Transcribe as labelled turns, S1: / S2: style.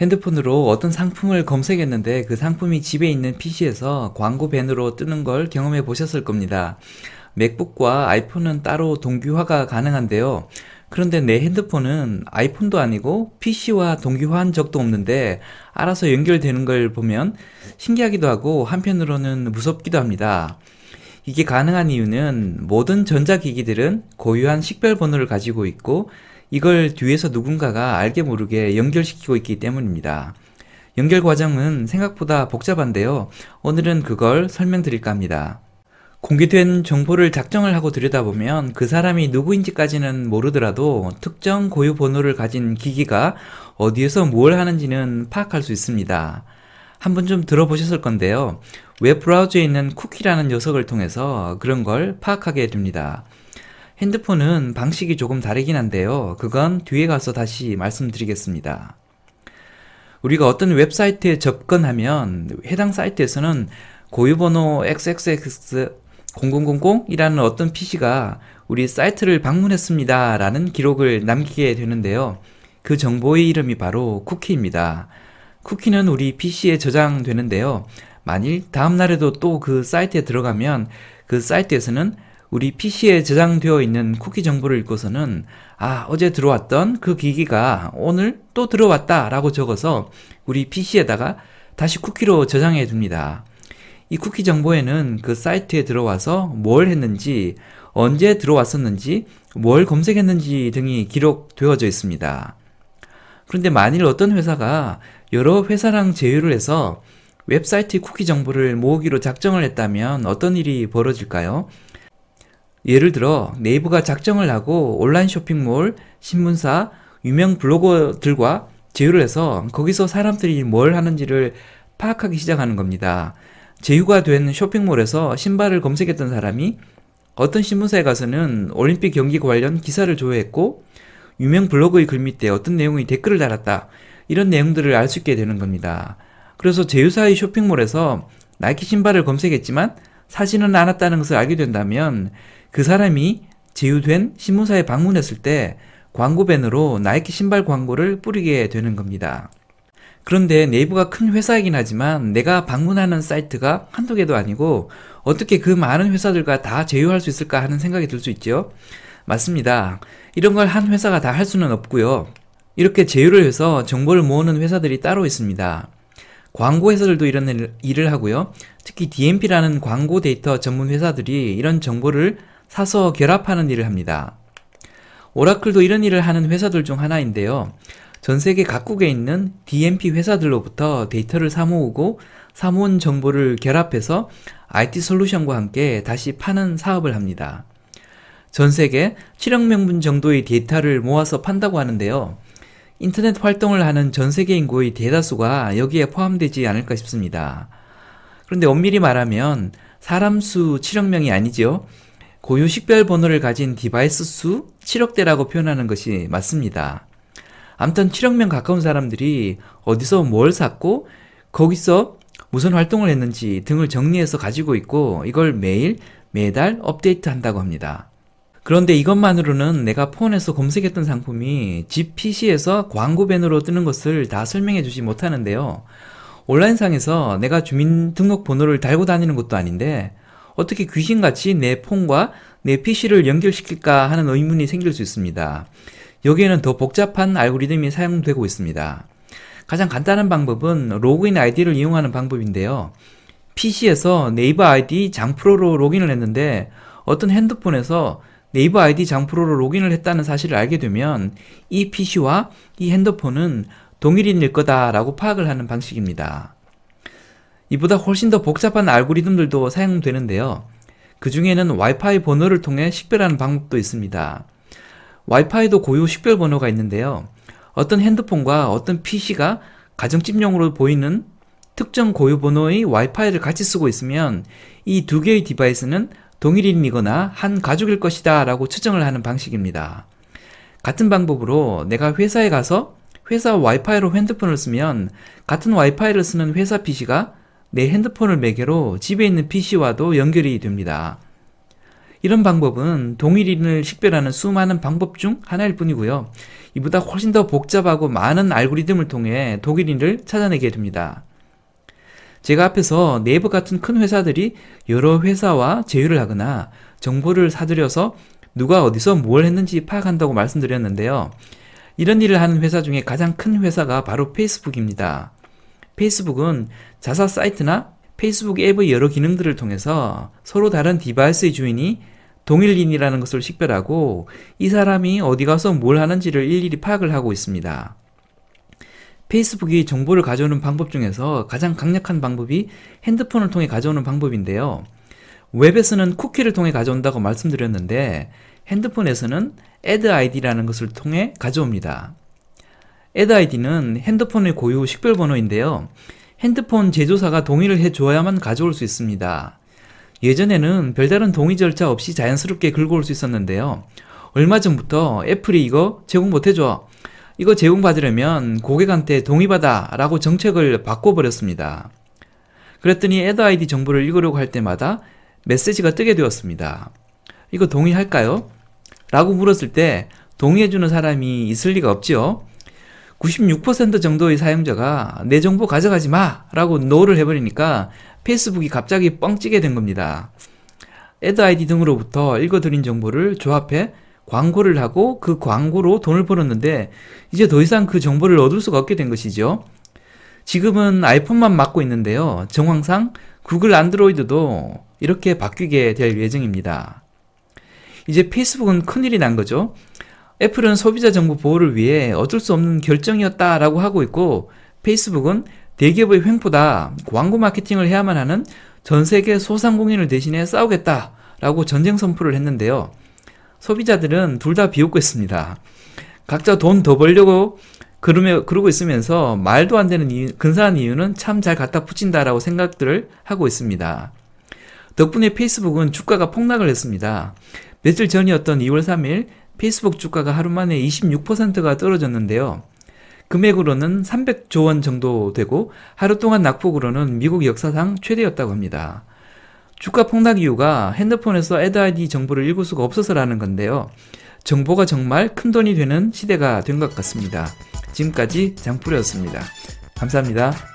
S1: 핸드폰으로 어떤 상품을 검색했는데 그 상품이 집에 있는 PC에서 광고 밴으로 뜨는 걸 경험해 보셨을 겁니다. 맥북과 아이폰은 따로 동기화가 가능한데요. 그런데 내 핸드폰은 아이폰도 아니고 PC와 동기화한 적도 없는데 알아서 연결되는 걸 보면 신기하기도 하고 한편으로는 무섭기도 합니다. 이게 가능한 이유는 모든 전자기기들은 고유한 식별 번호를 가지고 있고 이걸 뒤에서 누군가가 알게 모르게 연결시키고 있기 때문입니다. 연결 과정은 생각보다 복잡한데요. 오늘은 그걸 설명드릴까 합니다. 공개된 정보를 작정을 하고 들여다보면 그 사람이 누구인지까지는 모르더라도 특정 고유 번호를 가진 기기가 어디에서 뭘 하는지는 파악할 수 있습니다. 한번 좀 들어보셨을 건데요. 웹 브라우저에 있는 쿠키라는 녀석을 통해서 그런 걸 파악하게 됩니다. 핸드폰은 방식이 조금 다르긴 한데요. 그건 뒤에 가서 다시 말씀드리겠습니다. 우리가 어떤 웹사이트에 접근하면 해당 사이트에서는 고유번호 xxx 0000이라는 어떤 PC가 우리 사이트를 방문했습니다. 라는 기록을 남기게 되는데요. 그 정보의 이름이 바로 쿠키입니다. 쿠키는 우리 PC에 저장되는데요. 만일 다음날에도 또 그 사이트에 들어가면 그 사이트에서는 우리 PC에 저장되어 있는 쿠키 정보를 읽고서는 아, 어제 들어왔던 그 기기가 오늘 또 들어왔다 라고 적어서 우리 PC에다가 다시 쿠키로 저장해 둡니다. 이 쿠키 정보에는 그 사이트에 들어와서 뭘 했는지, 언제 들어왔었는지, 뭘 검색했는지 등이 기록되어져 있습니다. 그런데 만일 어떤 회사가 여러 회사랑 제휴를 해서 웹사이트 쿠키 정보를 모으기로 작정을 했다면 어떤 일이 벌어질까요? 예를 들어 네이버가 작정을 하고 온라인 쇼핑몰, 신문사, 유명 블로거들과 제휴를 해서 거기서 사람들이 뭘 하는지를 파악하기 시작하는 겁니다. 제휴가 된 쇼핑몰에서 신발을 검색했던 사람이 어떤 신문사에 가서는 올림픽 경기 관련 기사를 조회했고 유명 블로그의 글 밑에 어떤 내용의 댓글을 달았다. 이런 내용들을 알 수 있게 되는 겁니다. 그래서 제휴사의 쇼핑몰에서 나이키 신발을 검색했지만 사진은 않았다는 것을 알게 된다면 그 사람이 제휴된 신문사에 방문했을 때 광고밴으로 나이키 신발 광고를 뿌리게 되는 겁니다. 그런데 네이버가 큰 회사이긴 하지만 내가 방문하는 사이트가 한두 개도 아니고 어떻게 그 많은 회사들과 다 제휴할 수 있을까 하는 생각이 들 수 있죠. 맞습니다. 이런 걸 한 회사가 다 할 수는 없고요. 이렇게 제휴를 해서 정보를 모으는 회사들이 따로 있습니다. 광고 회사들도 이런 일을 하고요. 특히 DMP라는 광고 데이터 전문 회사들이 이런 정보를 사서 결합하는 일을 합니다. 오라클도 이런 일을 하는 회사들 중 하나인데요. 전 세계 각국에 있는 DMP 회사들로부터 데이터를 사모으고 사모은 정보를 결합해서 IT 솔루션과 함께 다시 파는 사업을 합니다. 전 세계 7억 명분 정도의 데이터를 모아서 판다고 하는데요. 인터넷 활동을 하는 전 세계 인구의 대다수가 여기에 포함되지 않을까 싶습니다. 그런데 엄밀히 말하면 사람 수 7억 명이 아니죠. 고유 식별 번호를 가진 device 수 7억 대라고 표현하는 것이 맞습니다. 아무튼 7억 명 가까운 사람들이 어디서 뭘 샀고 거기서 무슨 활동을 했는지 등을 정리해서 가지고 있고 이걸 매일 매달 업데이트 한다고 합니다. 그런데 이것만으로는 내가 폰에서 검색했던 상품이 집 PC에서 광고밴으로 뜨는 것을 다 설명해 주지 못하는데요. 온라인상에서 내가 주민등록번호를 달고 다니는 것도 아닌데 어떻게 귀신같이 내 폰과 내 PC를 연결시킬까 하는 의문이 생길 수 있습니다. 여기에는 더 복잡한 알고리즘이 사용되고 있습니다. 가장 간단한 방법은 로그인 아이디를 이용하는 방법인데요. PC에서 네이버 아이디 장프로로 로그인을 했는데 어떤 핸드폰에서 네이버 아이디 장프로로 로그인을 했다는 사실을 알게 되면 이 PC와 이 핸드폰은 동일인일 거다라고 파악을 하는 방식입니다. 이보다 훨씬 더 복잡한 알고리즘들도 사용되는데요. 그 중에는 와이파이 번호를 통해 식별하는 방법도 있습니다. 와이파이도 고유 식별 번호가 있는데요. 어떤 핸드폰과 어떤 PC가 가정집용으로 보이는 특정 고유 번호의 와이파이를 같이 쓰고 있으면 이 두 개의 디바이스는 동일인이거나 한 가족일 것이다 라고 추정을 하는 방식입니다. 같은 방법으로 내가 회사에 가서 회사 와이파이로 핸드폰을 쓰면 같은 와이파이를 쓰는 회사 PC가 내 핸드폰을 매개로 집에 있는 PC와도 연결이 됩니다. 이런 방법은 동일인을 식별하는 수많은 방법 중 하나일 뿐이고요. 이보다 훨씬 더 복잡하고 많은 알고리즘을 통해 동일인을 찾아내게 됩니다. 제가 앞에서 네이버 같은 큰 회사들이 여러 회사와 제휴를 하거나 정보를 사들여서 누가 어디서 뭘 했는지 파악한다고 말씀드렸는데요. 이런 일을 하는 회사 중에 가장 큰 회사가 바로 페이스북입니다. 페이스북은 자사 사이트나 페이스북 앱의 여러 기능들을 통해서 서로 다른 device의 주인이 동일인이라는 것을 식별하고 이 사람이 어디 가서 뭘 하는지를 일일이 파악을 하고 있습니다. 페이스북이 정보를 가져오는 방법 중에서 가장 강력한 방법이 핸드폰을 통해 가져오는 방법인데요. 웹에서는 쿠키를 통해 가져온다고 말씀드렸는데 핸드폰에서는 add id라는 것을 통해 가져옵니다. Id는 핸드폰의 고유 식별 번호인데요. 핸드폰 제조사가 동의를 해 줘야만 가져올 수 있습니다. 예전에는 별다른 동의 절차 없이 자연스럽게 긁어올 수 있었는데요. 얼마 전부터 애플이 이거 제공 못해줘. 이거 제공받으려면 고객한테 동의받아 라고 정책을 바꿔버렸습니다. 그랬더니 id 정보를 읽으려고 할 때마다 메시지가 뜨게 되었습니다. 이거 동의할까요? 라고 물었을 때 동의해주는 사람이 있을 리가 없지요. 96% 정도의 사용자가 내 정보 가져가지 마! 라고 no를 해버리니까 페이스북이 갑자기 뻥찌게 된 겁니다. 애드 아이디 등으로부터 읽어드린 정보를 조합해 광고를 하고 그 광고로 돈을 벌었는데 이제 더 이상 그 정보를 얻을 수가 없게 된 것이죠. 지금은 아이폰만 맡고 있는데요. 정황상 구글 안드로이드도 이렇게 바뀌게 될 예정입니다. 이제 페이스북은 큰일이 난 거죠. 애플은 소비자 정보 보호를 위해 어쩔 수 없는 결정이었다라고 하고 있고 페이스북은 대기업의 횡포다 광고 마케팅을 해야만 하는 전 세계 소상공인을 대신해 싸우겠다라고 전쟁 선포를 했는데요. 소비자들은 둘 다 비웃고 있습니다. 각자 돈 더 벌려고 그러며 그러고 있으면서 말도 안 되는 이유, 근사한 이유는 참 잘 갖다 붙인다라고 생각들을 하고 있습니다. 덕분에 페이스북은 주가가 폭락을 했습니다. 며칠 전이었던 2월 3일 페이스북 주가가 하루 만에 26%가 떨어졌는데요. 금액으로는 300조 원 정도 되고 하루 동안 낙폭으로는 미국 역사상 최대였다고 합니다. 주가 폭락 이유가 핸드폰에서 애드 아이디 정보를 읽을 수가 없어서라는 건데요. 정보가 정말 큰 돈이 되는 시대가 된 것 같습니다. 지금까지 장풀이었습니다. 감사합니다.